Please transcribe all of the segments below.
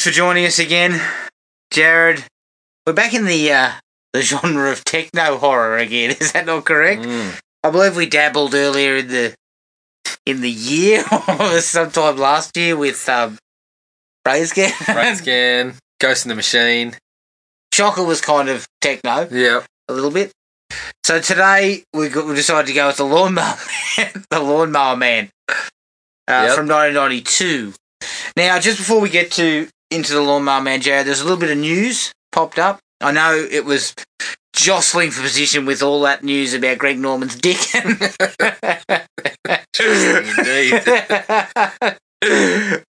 Thanks for joining us again, Jared. We're back in the uh, the genre of techno horror again. Is that not correct? Mm. I believe we dabbled earlier in the in the year or sometime last year with um, Brain Scan. Brain scan, Ghost in the Machine. Shocker was kind of techno Yeah. a little bit. So today we got, we decided to go with the Lawnmower Man, the Lawnmower Man uh, Yep. from 1992. Now, just before we get to into the Lawnmower Man, Jared, there's a little bit of news popped up. I know it was jostling for position with all that news about Greg Norman's dick. Indeed.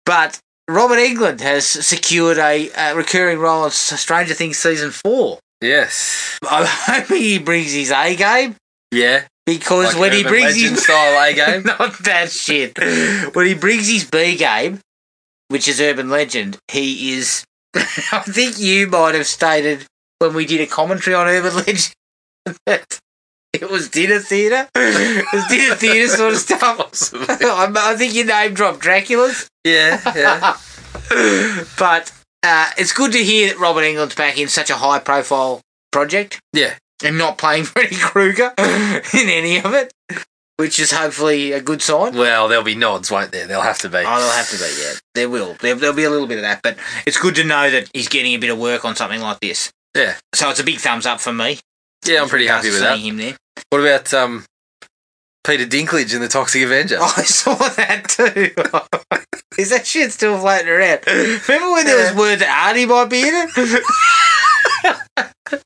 but Robert Englund has secured a, a recurring role in Stranger Things season four. Yes. I'm hoping he brings his A game Yeah. because Like when he brings Legend his style A game. not that shit. when he brings his B game, which is Urban Legend, he is. I think you might have stated when we did a commentary on Urban Legend that it was dinner theatre. It was dinner theatre sort of stuff. I think you name dropped Dracula's. Yeah. Yeah. but uh, it's good to hear that Robert Englund's back in such a high profile project Yeah. and not playing Freddy Krueger in any of it, which is hopefully a good sign. Well, there'll be nods, won't there? There'll have to be. Oh, there'll have to be, yeah. There will. There, there'll be a little bit of that, but it's good to know that he's getting a bit of work on something like this. Yeah. So it's a big thumbs up for me. Yeah, I'm pretty happy with that. seeing him there. What about um, Peter Dinklage in the Toxic Avenger? Oh, I saw that too. Is that shit still floating around? Remember when there was word that Arnie might be in it?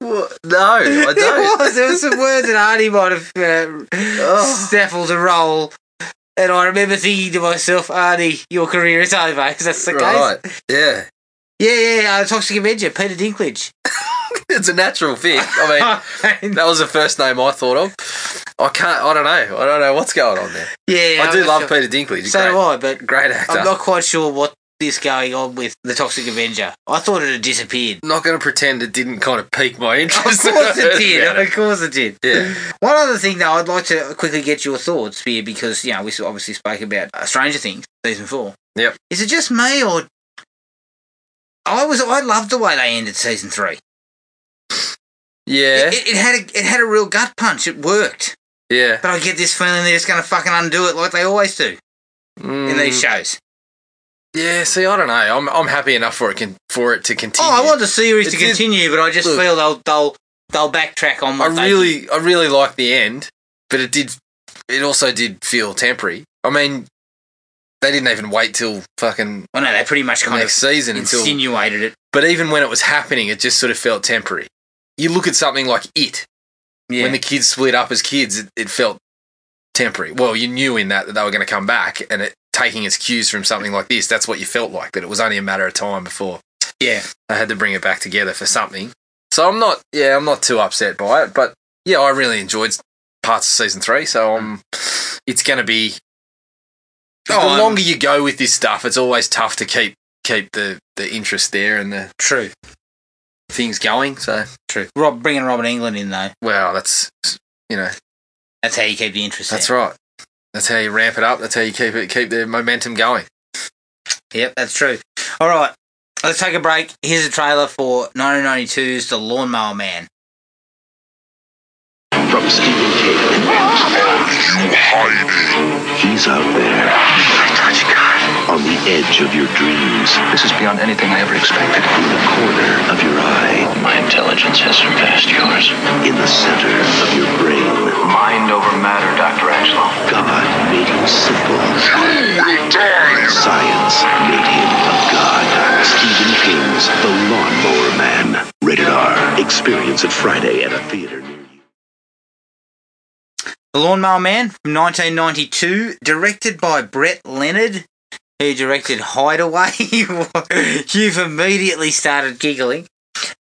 What? No, I don't. was. There was some words that Arnie might have uh, Oh. snaffled a role. And I remember thinking to myself, Arnie, your career is over. Is that the Right. case? Yeah. Yeah, yeah, uh, Toxic Avenger, Peter Dinklage. It's a natural fit. I mean, that was the first name I thought of. I can't. I don't know. I don't know what's going on there. yeah, I do love sure. Peter Dinklage. He's So great, do I, but great actor. I'm not quite sure what is going on with the Toxic Avenger. I thought it had disappeared. not going to pretend it didn't kind of pique my interest. Of course it did. Of course it did. Yeah. One other thing, though, I'd like to quickly get your thoughts here because you know we obviously spoke about uh, Stranger Things season four. Yep. Is it just me or I was I loved the way they ended season three. Yeah. It, it had a it had a real gut punch. It worked, yeah. but I get this feeling they're just going to fucking undo it like they always do in these Mm, shows. Yeah. See, I don't know. I'm I'm happy enough for it can for it to continue. Oh, I want the series It to did- continue, but I just look- feel they'll they'll they'll backtrack on I what they really, I really like the end, but it did. It also did feel temporary. I mean, they didn't even wait till fucking I no, they pretty much the kind of next season until. insinuated it. But even when it was happening, it just sort of felt temporary. You look at something like it. Yeah. When the kids split up as kids, it, it felt temporary. Well, you knew in that that they were going to come back, and it taking its cues from something like this, that's what you felt like. That it was only a matter of time before yeah. they had to bring it back together for something. So I'm not, yeah, I'm not too upset by it. But yeah, I really enjoyed parts of season three. So um, it's going to be. Oh, the longer you go with this stuff, it's always tough to keep keep the the interest there and the True. things going. So True. Rob bringing Robert Englund in though. well, that's you know That's how you keep the interest. that's right. That's how you ramp it up. That's how you keep it keep the momentum going. Yep, that's true. All right, let's take a break. Here's a trailer for 1992's The Lawnmower Man. From Stephen King. He's out there. I touch God. On the edge of your dreams. This is beyond anything I ever expected. In the corner of your eye. My intelligence has surpassed yours. In the center of your brain. Mind over matter, Dr. Angelo. God made him simple. Science made him a god. Stephen King's The Lawnmower Man. Rated R. Experience it Friday at a theater near you. The Lawnmower Man from 1992, directed by Brett Leonard, who directed Hideaway. You've immediately started giggling.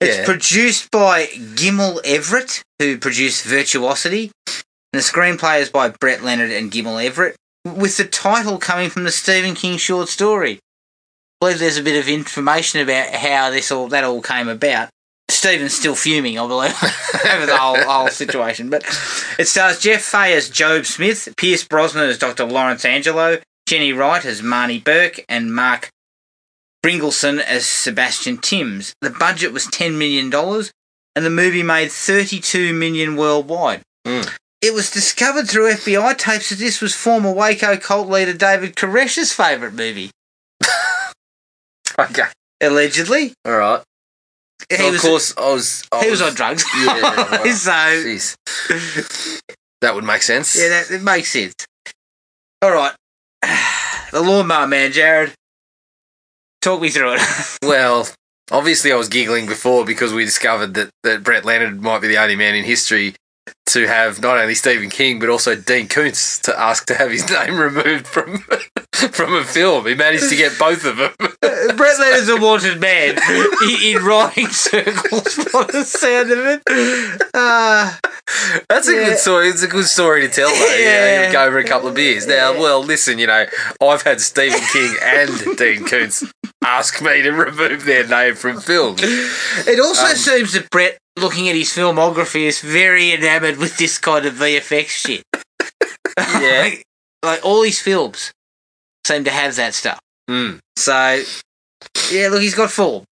It's Yeah. produced by Gimel Everett, who produced Virtuosity. And the screenplay is by Brett Leonard and Gimel Everett, with the title coming from the Stephen King short story. I believe there's a bit of information about how this all that all came about. Stephen's still fuming, I believe, over the whole whole situation. But it stars Jeff Fahey as Job Smith, Pierce Brosnan as Dr. Lawrence Angelo, Jenny Wright as Marnie Burke, and Mark Bringelson as Sebastian Timms. The budget was $10 million, and the movie made 32 million worldwide. Mm. It was discovered through FBI tapes that this was former Waco cult leader David Koresh's favourite movie, Okay. allegedly. All right. He Well, was, of course, I was. I he was on drugs. Yeah. well, so, jeez. That would make sense. yeah, that, it makes sense. All right. The lawnmower man, Jared. Talk me through it. Well, obviously, I was giggling before because we discovered that, that Brett Leonard might be the only man in history to have not only Stephen King but also Dean Koontz to ask to have his name removed from from a film. He managed to get both of them. Brett Leonard's a wanted man in, in writing circles by the sound of it. Uh, That's a Yeah. good story. It's a good story to tell. Though. Yeah, Yeah. go over a couple of beers. Now, well, listen, you know, I've had Stephen King and Dean Koontz ask me to remove their name from films. it also Um, seems that Brett, looking at his filmography, is very enamoured with this kind of VFX shit. Yeah. like, like all his films seem to have that stuff. Mm. So, yeah, look, he's got form.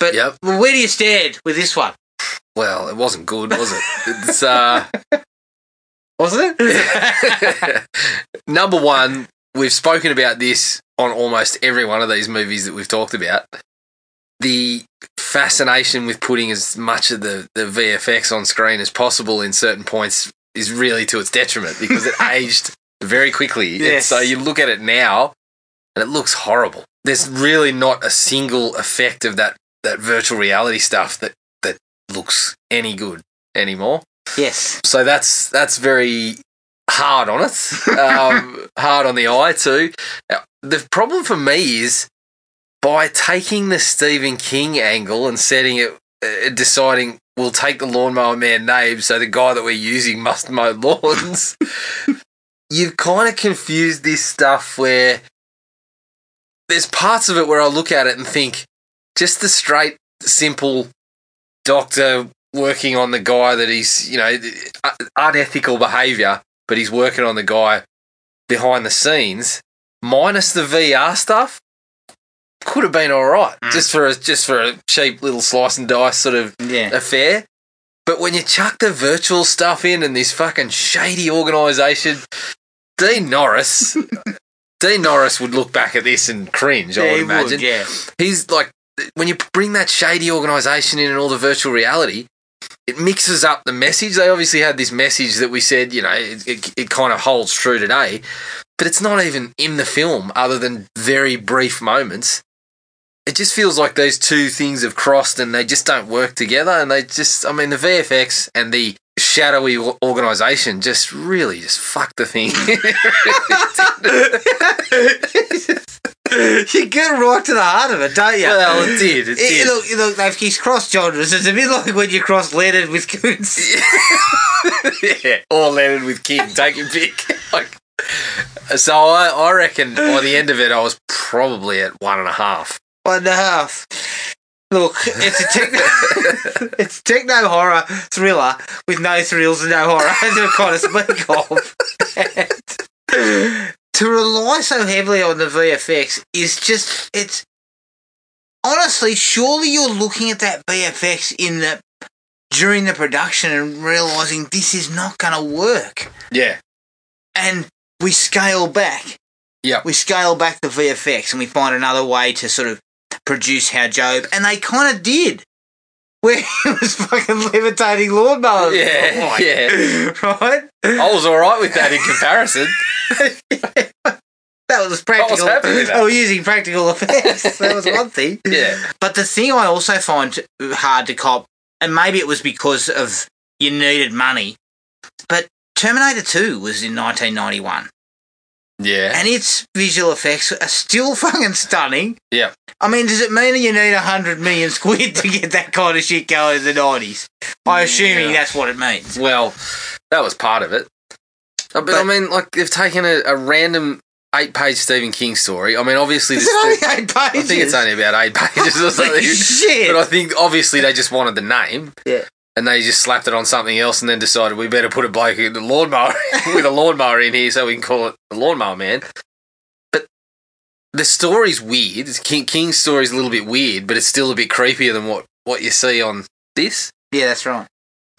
But Yep. well, where do you stand with this one? Well, it wasn't good, was it? It's uh. Wasn't it? Number one, we've spoken about this on almost every one of these movies that we've talked about. The fascination with putting as much of the, the VFX on screen as possible in certain points is really to its detriment because it aged very quickly. And Yes. so you look at it now and it looks horrible. There's really not a single effect of that, that virtual reality stuff that, that looks any good anymore yes. so that's that's very hard on us, um, hard on the eye too. The problem for me is by taking the Stephen King angle and setting it, uh, deciding we'll take the lawnmower man name, so the guy that we're using must mow lawns. You've kind of confused this stuff where there's parts of it where I look at it and think just the straight, simple doctor working on the guy that he's, you know, uh, unethical behavior, but he's working on the guy behind the scenes, minus the VR stuff, could have been all right, Mm. just for a just for a cheap little slice and dice sort of Yeah. affair. But when you chuck the virtual stuff in and this fucking shady organisation, Dean Norris, Dean Norris would look back at this and cringe. I would imagine yeah. he's like when you bring that shady organization in and all the virtual reality it mixes up the message. They obviously had this message that we said you know it, it, it kind of holds true today but it's not even in the film other than very brief moments. It just feels like those two things have crossed and they just don't work together and they just i mean the vfx and the shadowy organization just really just fuck the thing you get right to the heart of it, don't you? well it did it Eh, did look, look, they've he's crossed genres. It's a bit like when you cross Leonard with Koontz. yeah, or Leonard with King. Take your pick. Like, so I, I reckon by the end of it, I was probably at one and a half. One and a half. Look, it's a techno, it's techno horror thriller with no thrills and no horror to kind of speak of. To rely so heavily on the VFX is just it's honestly surely you're looking at that VFX in the during the production and realizing this is not going to work, Yeah, and we scale back. Yeah. we scale back the VFX and we find another way to sort of produce how Job, and they kind of did. Where he was fucking levitating lawnmowers. Yeah, oh Like, yeah. Right? I was all right with that in comparison. That was practical. happy with that. They were using practical effects. that was one thing. Yeah, But the thing I also find hard to cop, and maybe it was because of you needed money, but Terminator 2 was in 1991, yeah, and its visual effects are still fucking stunning. yeah. I mean, does it mean that you need a hundred million squid to get that kind of shit going in the nineties? I assuming Yeah. that's what it means. Well, that was part of it. Uh, But, I mean, like they've taken a, a random eight-page Stephen King story. I mean, obviously, Is this, it only eight pages? I think it's only about eight pages or something. Shit. But I think obviously they just wanted the name. Yeah. And they just slapped it on something else and then decided we better put a bloke in the lawnmower with a lawnmower in here so we can call it the lawnmower man. But the story's weird. King, King's story's a little bit weird, but it's still a bit creepier than what, what you see on this. Yeah, that's right.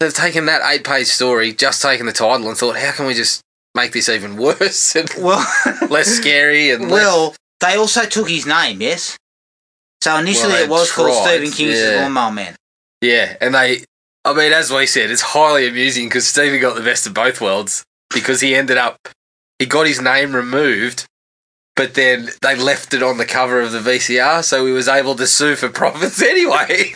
They've taken that eight page story, just taken the title, and thought, how can we just make this even worse and Well, less scary and less- well, they also took his name, yes. So initially Well, it was called Stephen King's yeah. Lawnmower Man. Yeah, and they, I mean, as we said, it's highly amusing because Stevie got the best of both worlds because he ended up, he got his name removed, but then they left it on the cover of the VCR, so he was able to sue for profits anyway.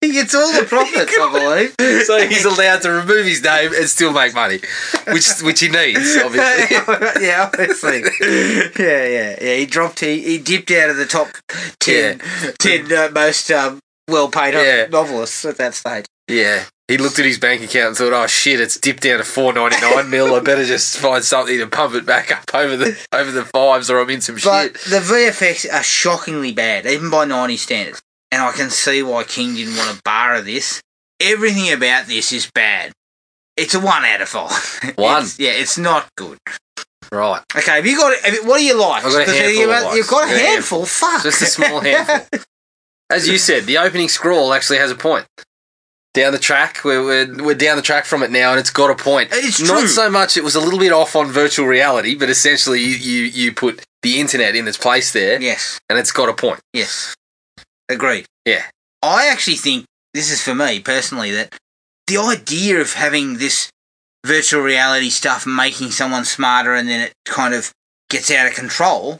He gets all the profits, I believe. so he's allowed to remove his name and still make money, which which he needs, obviously. yeah, obviously. Yeah, yeah, yeah. He dropped. He, he dipped out of the top ten, ten uh, most um, well-paid Yeah. novelists at that stage. Yeah. He looked at his bank account and thought, "Oh shit, it's dipped down to four ninety nine mil. I better just find something to pump it back up over the over the fives, or I'm in some But shit." the VFX are shockingly bad, even by 90 standards. And I can see why King didn't want to borrow this. Everything about this is bad. It's a one out of five. One? It's- yeah, it's not good. Right, Okay, have you got? Have you, what do you like? I've got a handful you've, got- likes. you've got a handful. Fuck, just a small handful. As you said, the opening scroll actually has a point. Down the track, we're, we're, we're down the track from it now, and it's got a point. It's true. Not so much, it was a little bit off on virtual reality, but essentially you, you, you put the internet in its place there, yes, and it's got a point. yes, agreed. Yeah. I actually think this is for me personally that the idea of having this virtual reality stuff making someone smarter and then it kind of gets out of control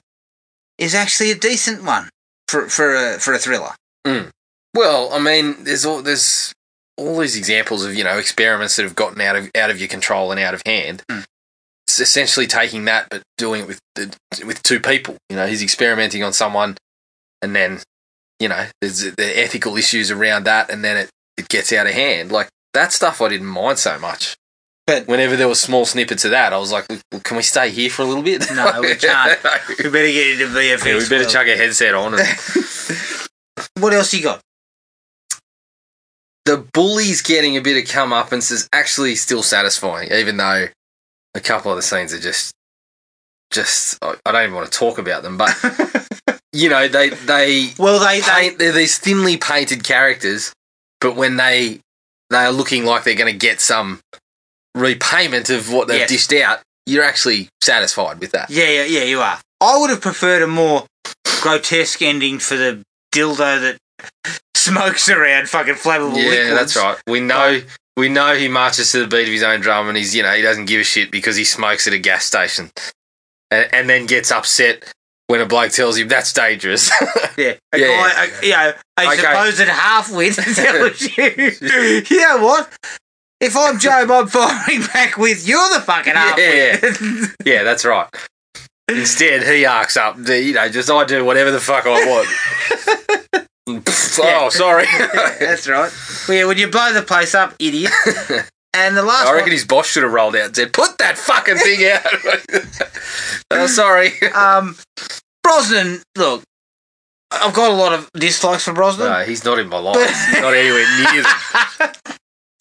is actually a decent one for for a for a thriller. Mm. Well, I mean, there's all there's all these examples of you know experiments that have gotten out of out of your control and out of hand. Hmm. It's essentially taking that, but doing it with the, with two people. You know, he's experimenting on someone, and then you know there's the ethical issues around that, and then it it gets out of hand. Like that stuff, I didn't mind so much. But- whenever there was small snippets of that, I was like, well, "Can we stay here for a little bit?" No, we can't. We better get into VFX. Yeah, we better world. chuck a headset on. And What else you got? The bully's getting a bit of comeuppance is actually still satisfying, even though a couple of the scenes are just, just I I don't even want to talk about them. But you know, they they Well, they they paint they're these thinly painted characters, but when they they are looking like they're going to get some repayment of what they've Yes. dished out, you're actually satisfied with that. yeah yeah yeah you are. I would have preferred a more grotesque ending for the dildo that smokes around fucking flammable Yeah, liquids. that's right. We know we know he marches to the beat of his own drum, and he's you know he doesn't give a shit because he smokes at a gas station, and, and then gets upset when a bloke tells him that's dangerous. Yeah, a Yeah, guy, a, you know, a Okay. supposed half-wit tells you, you know what? If I'm Job, I'm firing back with you're the fucking half-wit. yeah, that's right. Instead, he arcs up. the- You know, just I do whatever the fuck I want. Oh, sorry. that's right. Well, yeah, when you blow the place up, idiot. And the last I reckon one, his boss should have rolled out and said, "Put that fucking thing out." oh, sorry. um, Brosnan. Look, I've got a lot of dislikes for Brosnan. No, he's not in my life. He's not anywhere near. Them.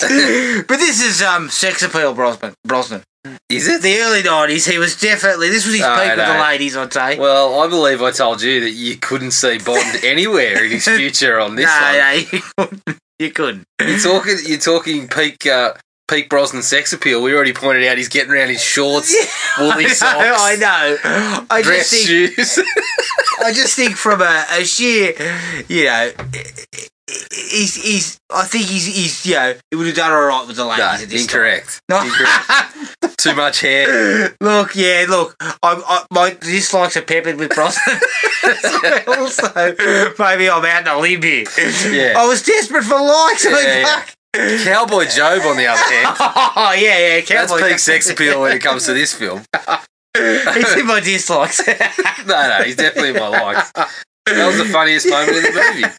but this is um sex appeal Brosnan. Brosnan. Is it? The early nineties, he was definitely this was his Oh, peak with the ladies. I'd say. Well, I believe I told you that you couldn't see Bond anywhere in his future on this no, one. no, you couldn't. You couldn't. You're talking, you're talking peak, uh, peak Brosnan sex appeal. We already pointed out he's getting around his shorts, woolly I know, socks, I know. I dress just think. shoes. I just think from a, a sheer, you know, he's he's. I think he's he's you know he would have done all right with the ladies no, incorrect. time. Incorrect. Too much hair. look, yeah, look. I, I, my dislikes are peppered with Brosnan. also, maybe I'm out on a limb here. Yeah. I was desperate for likes. I mean, Yeah, yeah. fuck. Cowboy Job, on the other hand, Oh yeah, yeah. that's Cowboy. peak sex appeal when it comes to this film. He's in my dislikes. No, no, he's definitely in my likes. That was the funniest moment in the movie.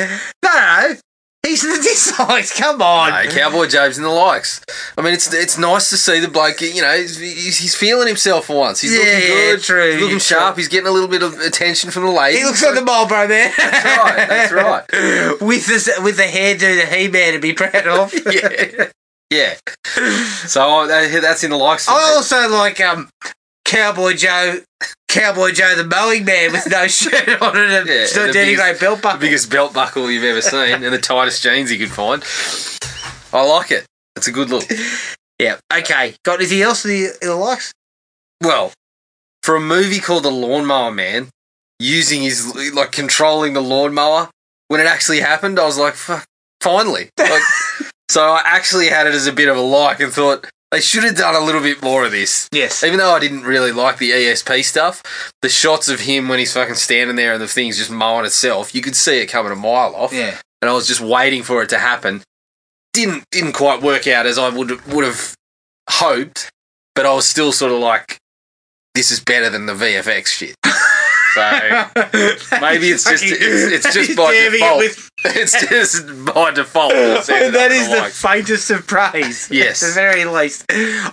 No, no, no. He's in the dislikes. Come on. No, Cowboy Joe's in the likes. I mean, it's it's nice to see the bloke. You know, he's, he's feeling himself for once. He's Yeah, looking yeah, good. true, He's looking true. sharp. He's getting a little bit of attention from the ladies. he looks like the Marlboro man. That's right. That's right. with this, with the hairdo that he man to be proud of. Yeah. Yeah. So uh, that's in the likes. I also like um Cowboy Joe, Cowboy Joe the mowing man with no shirt on and a Yeah, still the biggest- belt the buckle. biggest belt buckle you've ever seen, and the tightest jeans you could find. I like it. It's a good look. Yeah. Okay. Got anything else in the, in likes? Well, for a movie called The Lawnmower Man, using his like controlling the lawnmower when it actually happened, I was like, "Fuck!" Finally, like, so I actually had it as a bit of a like and thought they should have done a little bit more of this. Yes. Even though I didn't really like the ESP stuff, the shots of him when he's fucking standing there and the thing's just mowing itself, you could see it coming a mile off. Yeah. And I was just waiting for it to happen. Didn't didn't quite work out as I would would have hoped, but I was still sort of like, this is better than the VFX shit. So maybe it's just it's, it's just by it default. with- it's just by default. that is the like. faintest of praise. Yes. At the very least.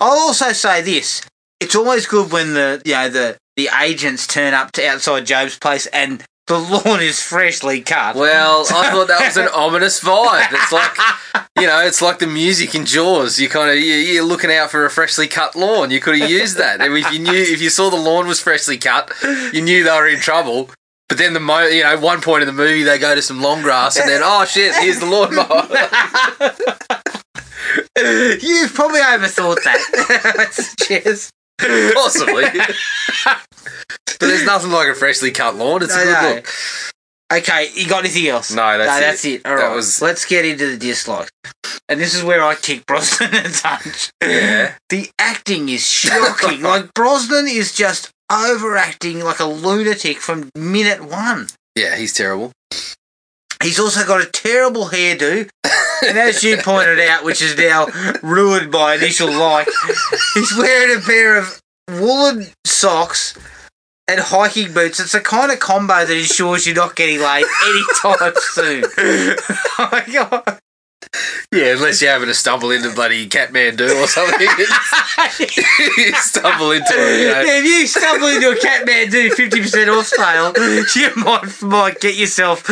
I'll also say this. It's always good when the you know the, the agents turn up to outside Job's place and the lawn is freshly cut. Well, I thought that was an ominous vibe. It's like, you know, it's like the music in Jaws. You kind of you- you're looking out for a freshly cut lawn. You could have used that. And if you knew, if you saw the lawn was freshly cut, you knew they were in trouble. But then the mo, you know, one point in the movie they go to some long grass, and then oh shit, here's the lawnmower. You've probably overthought that. Cheers. Possibly. but there's nothing like a freshly cut lawn. It's a good no. look. Okay, you got anything else? No, that's no, it. that's it. All That right, was- let's get into the dislikes. And this is where I kick Brosnan a touch. Yeah. The acting is shocking. like Brosnan is just overacting like a lunatic from minute one. Yeah, he's terrible. He's also got a terrible hairdo. And as you pointed out, which is now ruined by initial like, he's wearing a pair of woolen socks and hiking boots. It's the kind of combo that ensures you're not getting laid anytime soon. oh my god. Yeah, unless you're having to stumble into bloody Kathmandu or something. you stumble into it, you know. if you stumble into a Kathmandu 50% off sale, you might might get yourself,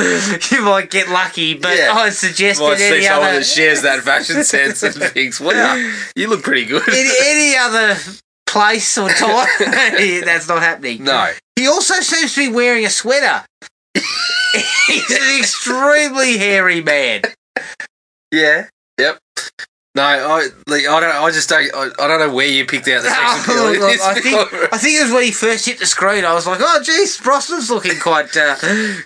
you might get lucky. But Yeah. I suggest might that see someone other, that shares that fashion sense and thinks, wow, you look pretty good. in any other place or time, that's not happening. no. He also seems to be wearing a sweater. He's an extremely hairy man. Yeah. Yep. No, I like I don't I just don't I, I don't know where you picked out the sex Oh, appeal in look, I think. I think it was when he first hit the screen. I was like, "Oh, geez, Brosnan's looking quite, uh,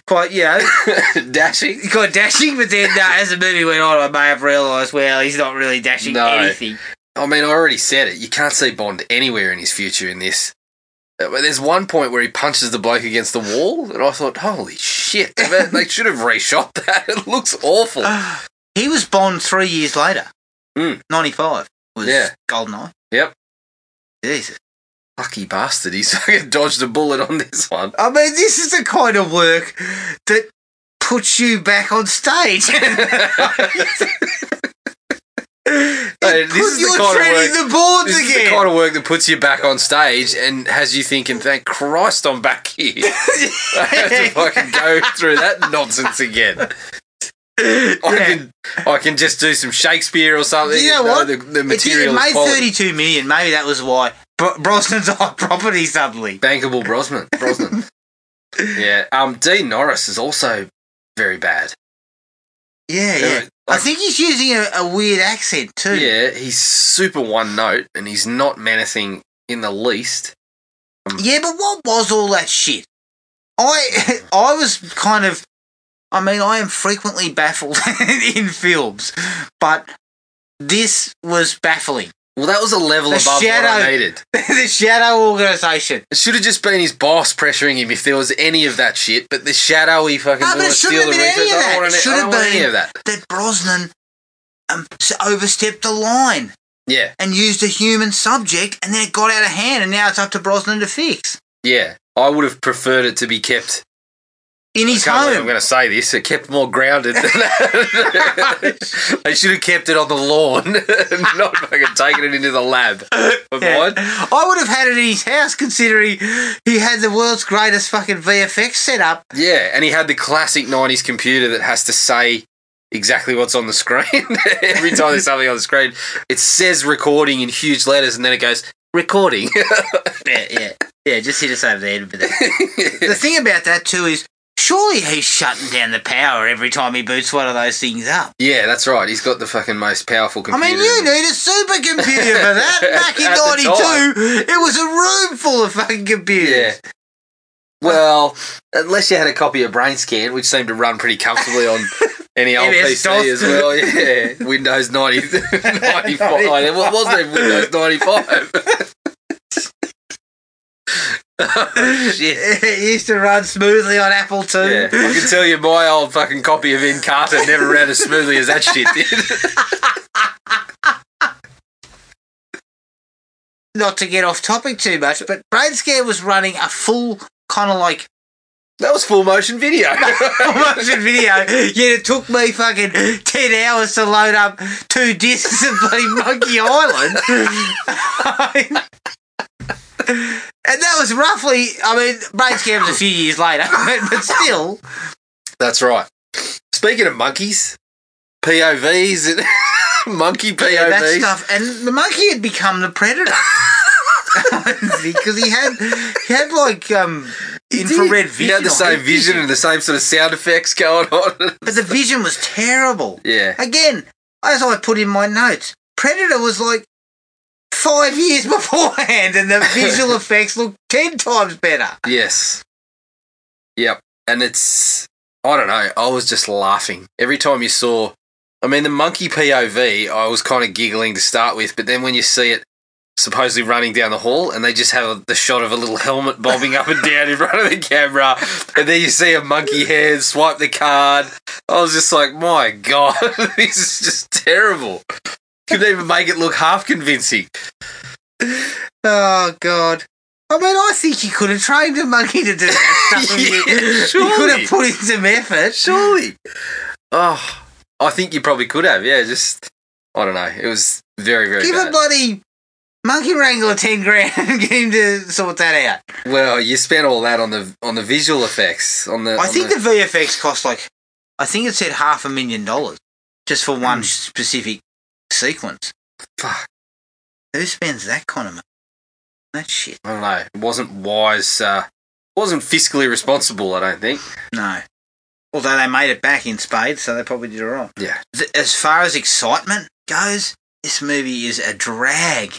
quite, you know, dashing. quite dashing." But then, uh, as the movie went on, I may have realised, well, he's not really dashing No. anything. I mean, I already said it. You can't see Bond anywhere in his future in this. Uh, There's one point where he punches the bloke against the wall, and I thought, holy shit, they should have reshot that. It looks awful. He was Bond three years later. Mm. Ninety-five was Yeah. Goldeneye. Yep. Jesus. Lucky bastard, he's fucking dodged a bullet on this one. I mean, this is the kind of work that puts you back on stage. Hey, this is the You're kind of work- the boards This is again. the kind of work that puts you back on stage and has you thinking, thank Christ I'm back here. I have to fucking go through that nonsense again. I Yeah. can I can just do some Shakespeare or something. You know what? The, the It, did, material made quality. 32 million. Maybe that was why. Bro- Brosnan's on property suddenly. Bankable Brosnan. Brosnan. yeah. Um. Dean Norris is also very bad. Yeah, yeah. Yeah, I think he's using a, a weird accent too. Yeah, he's super one note and he's not menacing in the least. Yeah, but what was all that shit? I I was kind of I mean, I am frequently baffled in films, but this was baffling. Well, that was a level The above what shadow- I needed. the Shadow Organization. It should have just been his boss pressuring him if there was any of that shit. But the shadowy fucking No, but it shouldn't have been any of that. It should have don't any of that. That Brosnan um, overstepped the line Yeah, and used a human subject, and then it got out of hand, and now it's up to Brosnan to fix. yeah. I would have preferred it to be kept in his can't believe I'm going to say this. It kept more grounded than that. they should have kept it on the lawn not fucking taken it into the lab. Yeah. I would have had it in his house considering he had the world's greatest fucking VFX setup. Yeah, and he had the classic 90s computer that has to say exactly what's on the screen. Every time there's something on the screen, it says recording in huge letters and then it goes, recording. Yeah, yeah. Yeah, just hit us over the head with it. the thing about that too is surely he's shutting down the power every time he boots one of those things up. yeah, that's right. He's got the fucking most powerful computer. I mean, you need a supercomputer for that. Back in '92, it was a room full of fucking computers. Yeah. Well, unless you had a copy of Brain Scan, which seemed to run pretty comfortably on any old PC DOS. as well. Yeah, Windows 90, 95. Oh, what was it? Windows 95. Oh, shit. it used to run smoothly on Apple too. Yeah, I can tell you my old fucking copy of Encarta never ran as smoothly as that shit did. Not to get off topic too much, but BrainScan was running a full kind of like that was full motion video. Full motion video. Yet it took me fucking ten hours to load up two discs of bloody Monkey Island. and that was roughly. I mean, BrainScan was a few years later, but still. That's right. Speaking of monkeys, POVs and monkey POVs. Yeah, that stuff. And the monkey had become the predator. Because he had he had like um infrared vision. He had the same vision and the same sort of sound effects going on. but the vision was terrible. yeah. Again, as I put in my notes, Predator was like five years beforehand, and the visual effects look ten times better. Yes. Yep. And it's I don't know, I was just laughing. Every time you saw I mean the monkey POV, I was kind of giggling to start with, but then when you see it supposedly running down the hall and they just have a, the shot of a little helmet bobbing up and down in front of the camera and then you see a monkey head swipe the card i was just like my god this is just terrible couldn't even make it look half convincing Oh God. I mean, I think you could have trained a monkey to do that stuff. Yeah, you could have put in some effort. surely oh i think you probably could have yeah just i don't know it was very very Give a bloody monkey wrangler ten grand and get him to sort that out. well you spent all that on the on the visual effects on the I on think the, VFX cost like, I think it said half a million dollars just for one hmm. specific sequence. Fuck. Who spends that kind of money? That shit. I don't know. It wasn't wise. Uh, wasn't fiscally responsible. I don't think. No. Although they made it back in spades, so they probably did it wrong. Yeah. Th- As far as excitement goes, this movie is a drag.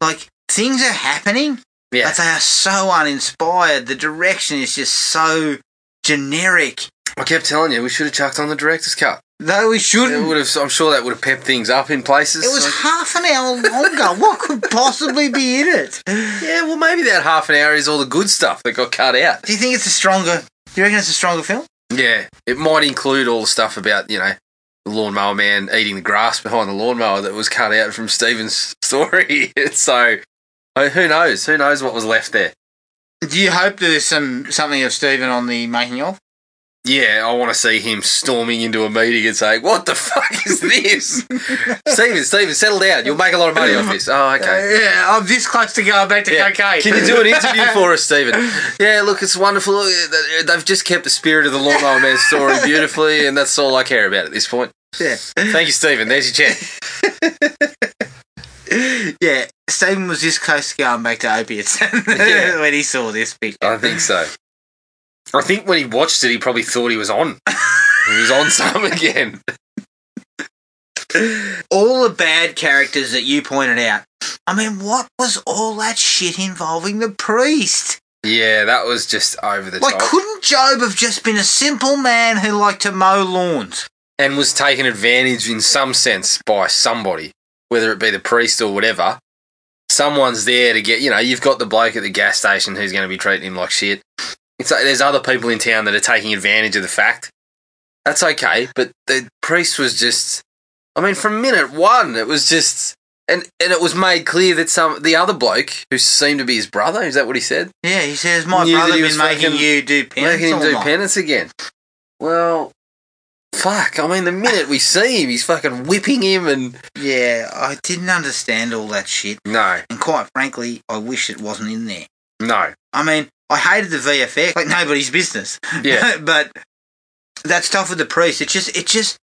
Like, things are happening, Yeah. but they are so uninspired. The direction is just so generic. I kept telling you we should have chucked on the director's cut. Though we shouldn't. would have. I'm sure that would have pepped things up in places. It was half an hour longer. what could possibly be in it? yeah. Well, maybe that half an hour is all the good stuff that got cut out. Do you think it's a stronger? Do you reckon it's a stronger film? Yeah. It might include all the stuff about you know the lawnmower man eating the grass behind the lawnmower that was cut out from Stephen's story. so. Who knows? Who knows what was left there? Do you hope there's some something of Stephen on the making of? Yeah, I want to see him storming into a meeting and saying, "What the fuck is this?" Stephen, Stephen, settle down. You'll make a lot of money off this. Oh, okay. Uh, yeah, I'm this close to going back to Yeah. cocaine. Can you do an interview for us, Stephen? Yeah, look, it's wonderful. They've just kept the spirit of the Lawnmower Man story beautifully, and that's all I care about at this point. Yeah. Thank you, Stephen. There's your check. yeah, Stephen was this close to going back to opiates Yeah. when he saw this picture. I think so. I think when he watched it, he probably thought he was on. he was on some again. all the bad characters that you pointed out. I mean, what was all that shit involving the priest? Yeah, that was just over the Like, top. couldn't Job have just been a simple man who liked to mow lawns? and was taken advantage in some sense by somebody, whether it be the priest or whatever. Someone's there to get, you know, you've got the bloke at the gas station who's going to be treating him like shit. It's like there's other people in town that are taking advantage of the fact. That's okay, but the priest was just, I mean, from minute one, it was just, And and it was made clear that some the other bloke who seemed to be his brother, is that what he said? Yeah, he says, my Knew brother he been making you do penance Making him do night." penance again. Well, fuck. I mean, the minute we see him, he's fucking whipping him, and Yeah, I didn't understand all that shit. no, And quite frankly, I wish it wasn't in there. no, I mean, I hated the VFX like nobody's business. Yeah. but that stuff with the priest, it just, it just,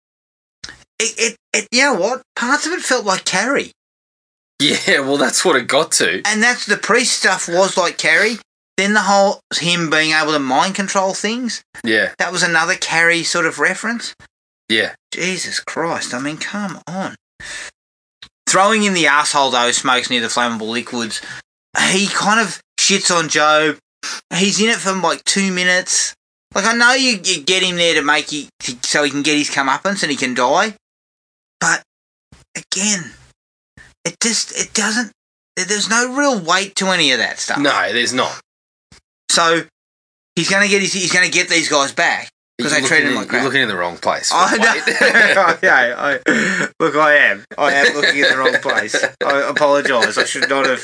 it, it, it, you know what? Parts of it felt like Carrie. yeah. Well, that's what it got to. And that's the priest stuff was like Carrie. Then the whole, him being able to mind control things, Yeah, that was another Carrie sort of reference. yeah, Jesus Christ, I mean, come on. Throwing in the asshole though, smokes near the flammable liquids, he kind of shits on Job. He's in it for like two minutes. Like, I know you, you get him there to make you, to, so he can get his comeuppance and he can die. But, again, it just, it doesn't, there's no real weight to any of that stuff. no, there's not. So, he's gonna get his, he's gonna get these guys back. Because looking him in- like You're looking in the wrong place. Oh, I know. okay, I, look, I am. I am looking in the wrong place. I apologise. I should not have.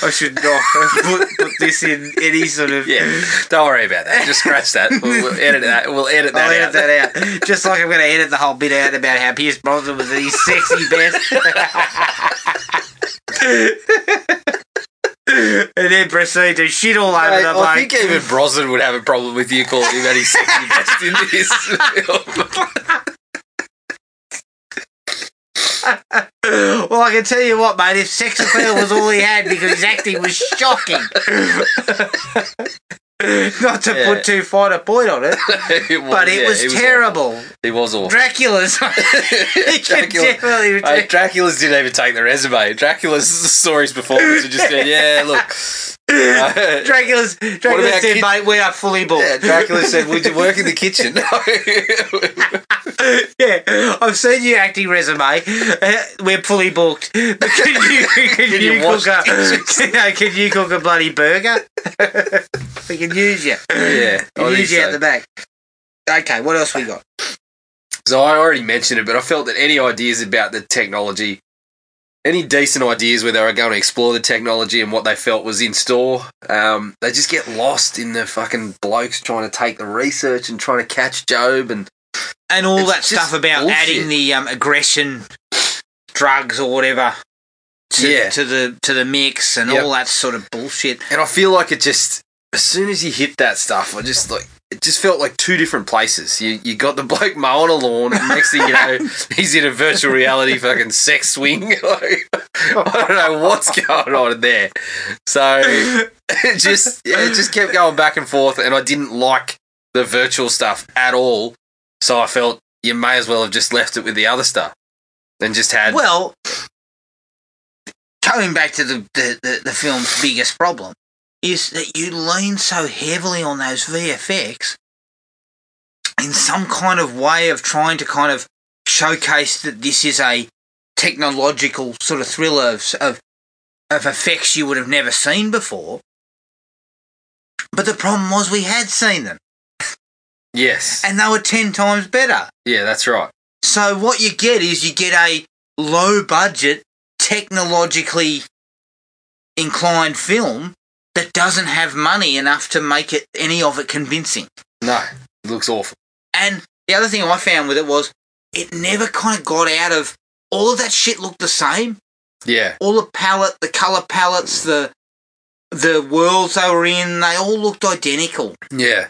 I should not have put, put this in any sort of. yeah, don't worry about that. Just scratch that. We'll, we'll edit that. We'll edit that I'll out. edit that out. Just like I'm going to edit the whole bit out about how Pierce Brosnan was his sexy best. and then proceed to shit all over Mate, the place. I think even Brosnan would have a problem with you calling him any sexy best in this film. well, I can tell you what, mate. If sex appeal was all he had, because his acting was shocking. Not to Yeah. put too fine a point on it, It was- but it yeah, was, he terrible. awful. He was awful. Dracula's. Dracula, definitely- Hey, Dracula's didn't even take the resume. Dracula's stories performance and just said, "Yeah, look." Uh, Dracula's. Dracula said, kid- "Mate, we are fully booked." yeah, Dracula said, "Would you work in the kitchen?" yeah, I've seen your acting resume. Uh, We're fully booked. But can you, can Can you, you cook a, can, no, can you cook a bloody burger? we can use you. Yeah, can use you so. at the back. Okay, what else we got? So I already mentioned it, but I felt that any ideas about the technology, any decent ideas where they were going to explore the technology and what they felt was in store, um, they just get lost in the fucking blokes trying to take the research and trying to catch Job and And all that stuff about bullshit. adding the um, aggression drugs or whatever to, Yeah. to the to the mix and Yep. all that sort of bullshit. and I feel like it just as soon as you hit that stuff, I just like it just felt like two different places. You you got the bloke mowing a lawn, and next thing you know, he's in a virtual reality fucking sex swing. Like, I don't know what's going on there. So it just it just kept going back and forth, and I didn't like the virtual stuff at all. So I felt you may as well have just left it with the other stuff and just had Well, coming back to the, the, the, the film's biggest problem is that you lean so heavily on those VFX in some kind of way of trying to kind of showcase that this is a technological sort of thriller of, of, of effects you would have never seen before. But the problem was we had seen them, yes, and they were 10 times better. yeah, that's right. So what you get is you get a low budget, technologically inclined film that doesn't have money enough to make it any of it convincing. No, it looks awful. And the other thing I found with it was it never kind of got out of all of that shit looked the same. Yeah, All the palette, the color palettes, the the worlds they were in, they all looked identical. Yeah.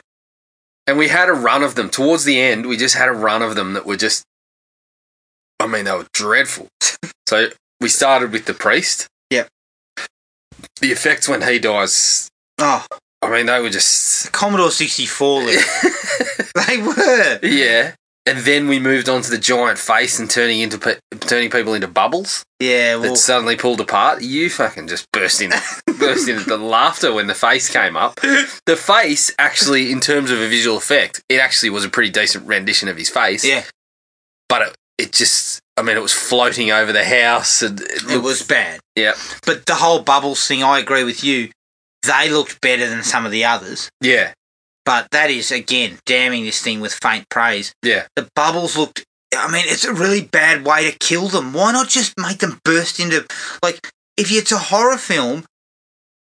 And we had a run of them. Towards the end, we just had a run of them that were just, I mean, they were dreadful. so we started with the priest. The effects when he dies, Oh, I mean, they were just. Commodore 64 level. they were. yeah. And then we moved on to the giant face and turning into pe- turning people into bubbles Yeah, well, that suddenly pulled apart. You fucking just burst in burst into the laughter when the face came up. The face actually, in terms of a visual effect, it actually was a pretty decent rendition of his face. yeah, but it, it just I mean it was floating over the house and it, it was bad. Yeah But the whole bubbles thing, I agree with you. They looked better than some of the others. yeah But that is, again, damning this thing with faint praise. yeah The bubbles looked I mean, it's a really bad way to kill them. Why not just make them burst into like if it's a horror film,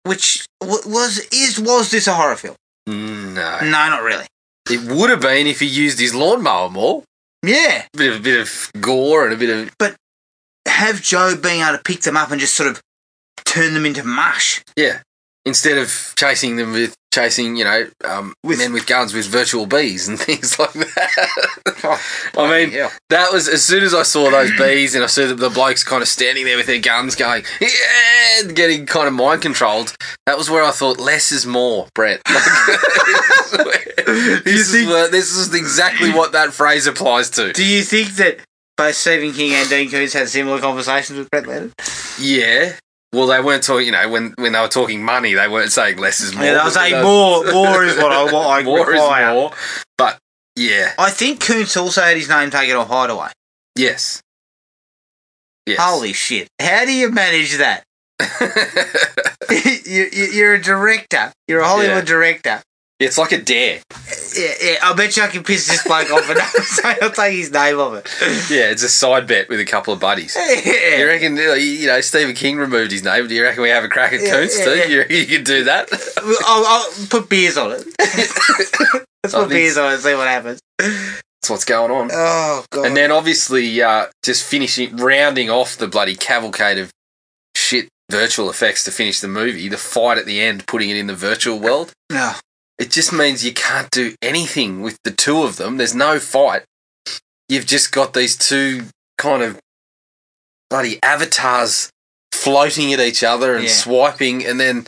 which was is was this a horror film? Mm, No. No, not really. It would have been if he used his lawnmower more. Yeah, A bit of, a bit of gore and a bit of. Have Joe being able to pick them up and just sort of turn them into mush. Yeah. Instead of chasing them with. Chasing, you know, um, With- men with guns with virtual bees and things like that. I mean, yeah. that was as soon as I saw those bees and I saw the, the blokes kind of standing there with their guns going, yeah, getting kind of mind controlled. That was where I thought less is more, Brett. Like, this, is where- this is exactly what that phrase applies to. Do you think that both Stephen King and Dean Koontz had similar conversations with Brett Leonard? Yeah. Well, they weren't talking. You know, when when they were talking money, they weren't saying less is more. Yeah, I was saying more. More is what I what I more require. is more. But yeah, I think Koontz also had his name taken off Hideaway. yes, yes. Holy shit! How do you manage that? you, you, you're a director. You're a Hollywood Yeah. director. It's like a dare. Yeah, yeah. I bet you I can piss this bloke off enough so I'll take his name off it. Yeah, it's a side bet with a couple of buddies. You reckon, you know, Stephen King removed his name. Do you reckon we have a crack at Yeah, Koontz yeah, too? yeah. You reckon you can do that? I'll, I'll put beers on it. Let's I put beers on it and see what happens. That's what's going on. Oh god. And then obviously, uh, just finishing, rounding off the bloody cavalcade of shit virtual effects to finish the movie, the fight at the end, putting it in the virtual world. no. It just means you can't do anything with the two of them. There's no fight. You've just got these two kind of bloody avatars floating at each other and Yeah. swiping, and then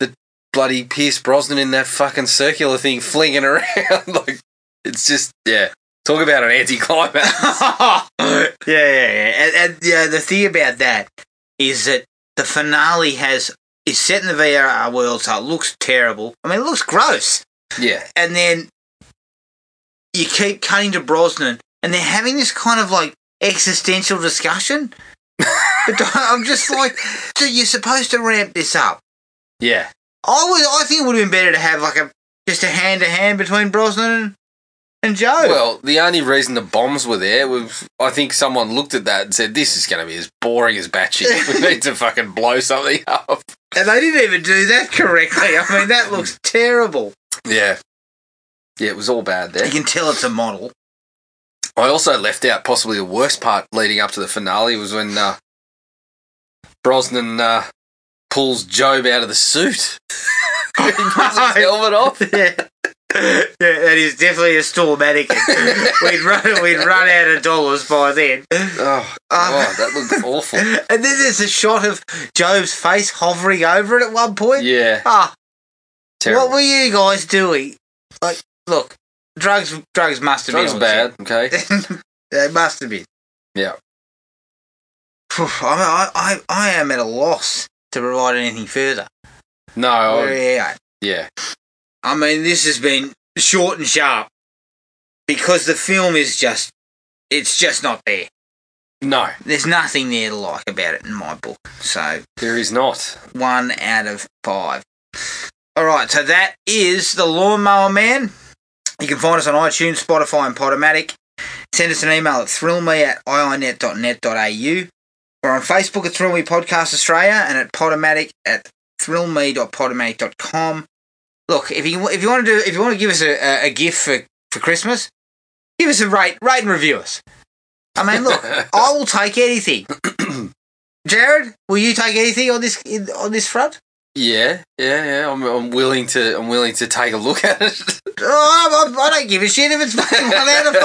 the bloody Pierce Brosnan in that fucking circular thing flinging around. like, it's just, yeah. Talk about an anticlimax. yeah, yeah, yeah. And, and yeah, the thing about that is that the finale has is set in the VR world, so it looks terrible. I mean, it looks gross. yeah. And then you keep cutting to Brosnan, and they're having this kind of like existential discussion. But I'm just like, so you're supposed to ramp this up. Yeah. I would, I think it would have been better to have like a just a hand to hand between Brosnan and, Joe. Well, the only reason the bombs were there was I think someone looked at that and said, "This is going to be as boring as batshit. we need to fucking blow something up." And they didn't even do that correctly. I mean, that looks terrible. Yeah, yeah, it was all bad there. You can tell it's a model. I also left out possibly the worst part leading up to the finale was when uh, Brosnan uh, pulls Jobe out of the suit. he puts his helmet off. yeah. Yeah, that is definitely a store mannequin. we'd run, we'd run out of dollars by then. Oh god, that looked awful. And then there's a shot of Jobe's face hovering over it at one point. Yeah, Ah, terrible. what were you guys doing? Like, look, drugs, drugs must have Drugs been bad. Okay. they must have been. Yeah. I, I, I am at a loss to provide anything further. No. Where are yeah. I mean, this has been short and sharp because the film is just, it's just not there. No, There's nothing there to like about it in my book. So, there is not. one out of five. All right, so that is The Lawnmower Man. You can find us on iTunes, Spotify, and Podomatic. Send us an email at thrillme at iinet.net.au. We're on Facebook at Thrill Me Podcast Australia and at Podomatic at thrillme.podomatic.com. Look, if you if you want to do if you want to give us a, a, a gift for, for Christmas, give us a rate rate and review us. I mean, look, I will take anything. Jared, will you take anything on this in, on this front? Yeah, yeah, yeah. I'm, I'm willing to. I'm willing to take a look at it. Oh, I, I don't give a shit if it's one out of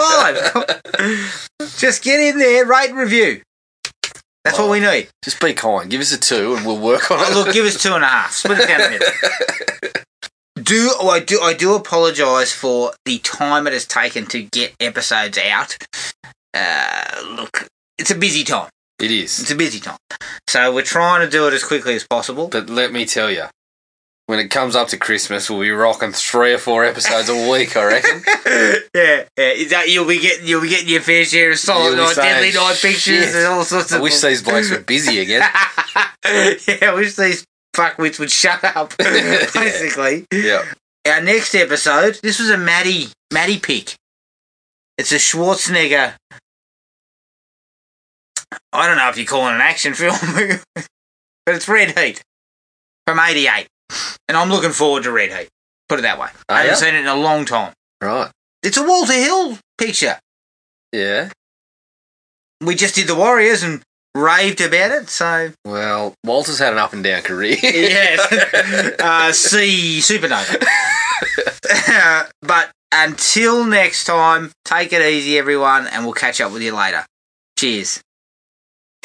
five. Just get in there, rate and review. That's what we oh, need. Just be kind. Give us a two, and we'll work on it. Oh, look, give us two and a half. Split it down a minute. Do oh, I do I do apologise for the time it has taken to get episodes out. Uh, look, it's a busy time. It is. It's a busy time. So we're trying to do it as quickly as possible. But let me tell you, when it comes up to Christmas, we'll be rocking three or four episodes a week. I reckon. yeah, yeah. That you'll be getting you'll be getting your fair share of solid night, saying, deadly night pictures "Shit, and all sorts I of. wish these blokes were busy again. yeah, I wish these fuckwits would shut up. Basically, Yeah. our next episode. This was a Maddie Maddie pick. It's a Schwarzenegger I don't know if you call it an action film, but it's Red Heat from '88, and I'm looking forward to Red Heat. Put it that way. Oh, I haven't yeah? seen it in a long time. Right. It's a Walter Hill picture. Yeah. We just did the Warriors and raved about it, so Well, Walter's had an up and down career. yes. uh, see Supernova. but until next time, take it easy, everyone, and we'll catch up with you later. Cheers.